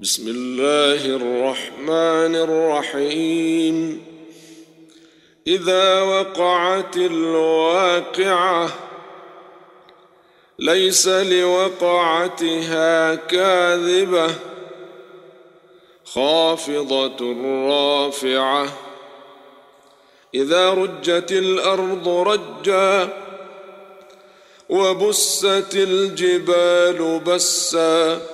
بسم الله الرحمن الرحيم. إذا وقعت الواقعة ليس لوقعتها كاذبة خافضة رافعة. إذا رجت الأرض رجا وبست الجبال بسا.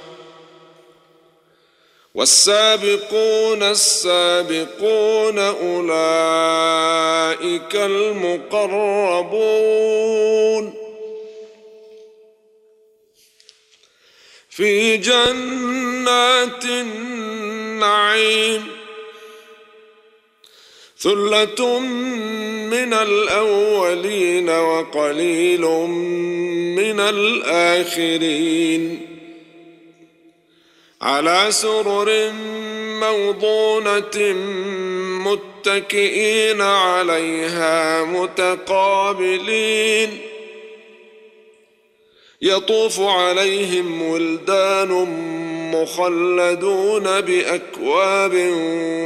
والسابقون السابقون أولئك المقربون. في جنات النعيم ثلة من الأولين وقليل من الآخرين. على سرر موضونة متكئين عليها متقابلين. يطوف عليهم ولدان مخلدون بأكواب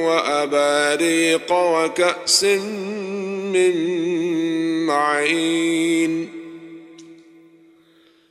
وأباريق وكأس من معين.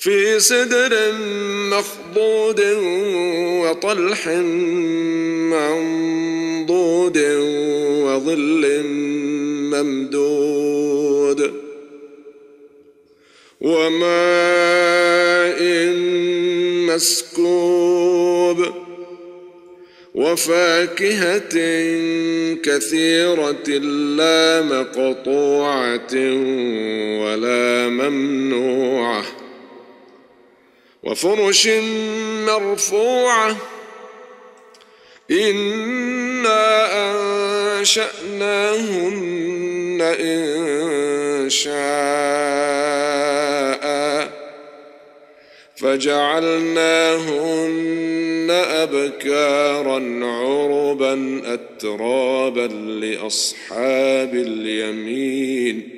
في سدر مخضود وطلح منضود وظل ممدود وماء مسكوب وفاكهة كثيرة لا مقطوعة ولا ممنوعة وفرش مرفوعة. أنا انشاناهن ان شاء فجعلناهن ابكارا عربا اترابا لاصحاب اليمين.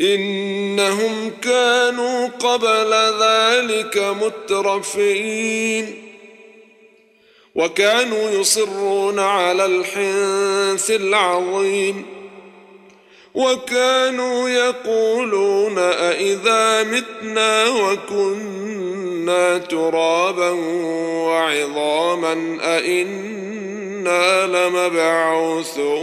إنهم كانوا قبل ذلك مترفين وكانوا يصرون على الحنث العظيم وكانوا يقولون أإذا متنا وكنا ترابا وعظاما أإنا لمبعوثون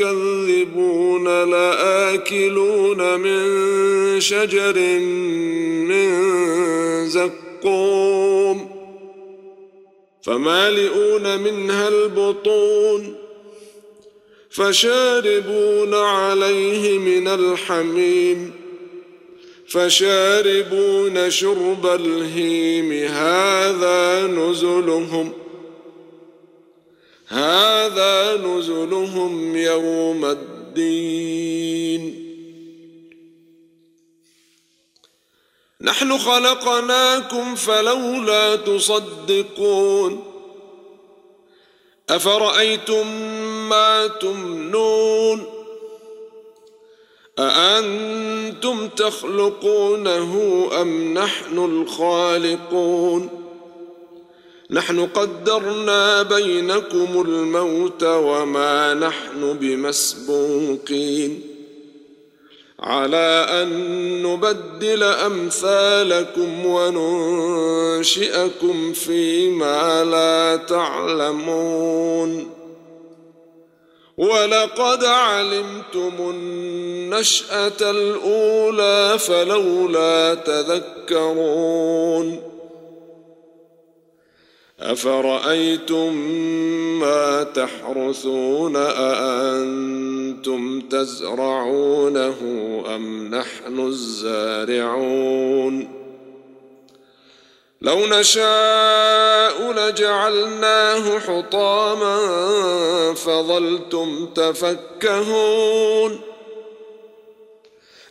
المكذبون لآكلون من شجر من زقوم فمالئون منها البطون فشاربون عليه من الحميم فشاربون شرب الهيم هذا نزلهم هذا نزلهم يوم الدين. نحن خلقناكم فلولا تصدقون. أفرأيتم ما تمنون؟ أأنتم تخلقونه أم نحن الخالقون؟ نحن قدرنا بينكم الموت وما نحن بمسبوقين. على أن نبدل أمثالكم وننشئكم فيما لا تعلمون. ولقد علمتم النشأة الأولى فلولا تذكرون. أفرأيتم ما تحرثون أأنتم تزرعونه أم نحن الزارعون لو نشاء لجعلناه حطاما فظلتم تفكهون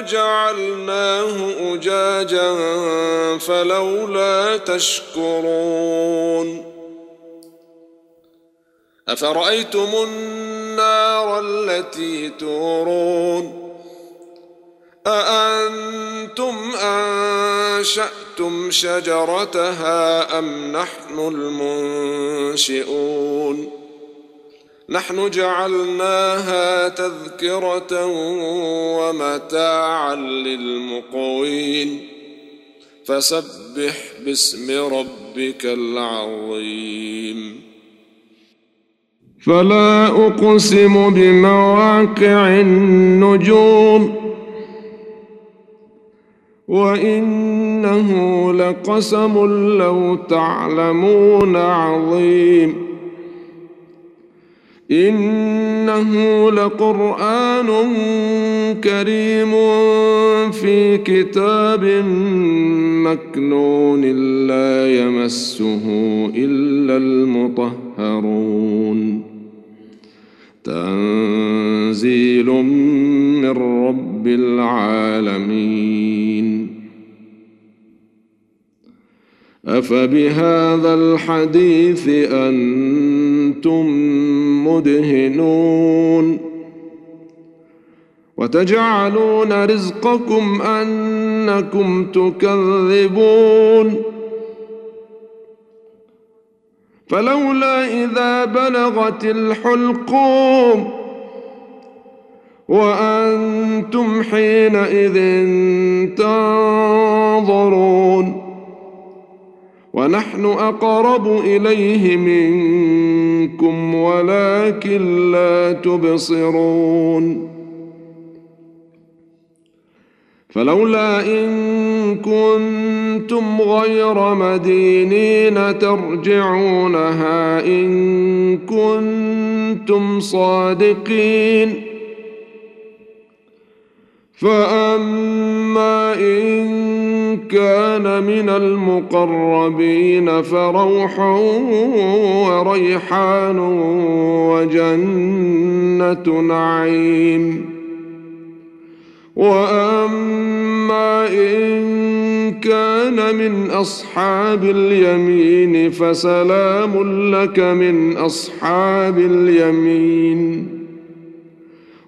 جعلناه أجاجا فلولا تشكرون. أفرأيتم النار التي تورون؟ أأنتم أنشأتم شجرتها أم نحن المنشئون؟ نحن جعلناها تذكرة ومتاعا للمقوين. فسبح باسم ربك العظيم. فلا أقسم بمواقع النجوم. وإنه لقسم لو تعلمون عظيم. إنه لقرآن كريم في كتاب مكنون لا يمسه إلا المطهرون. تنزيل من رب العالمين. أفبهذا الحديث أنتم مدهنون وتجعلون رزقكم أنكم تكذبون فلولا إذا بلغت الحلقوم وأنتم حينئذ تنظرون ونحن أقرب إليه منكم ولكن لا تبصرون. فلولا إن كنتم غير مدينين ترجعونها إن كنتم صادقين. فأما إن كان من المقربين فروح وريحان وجنة نعيم. وأما إن كان من أصحاب اليمين فسلام لك من أصحاب اليمين.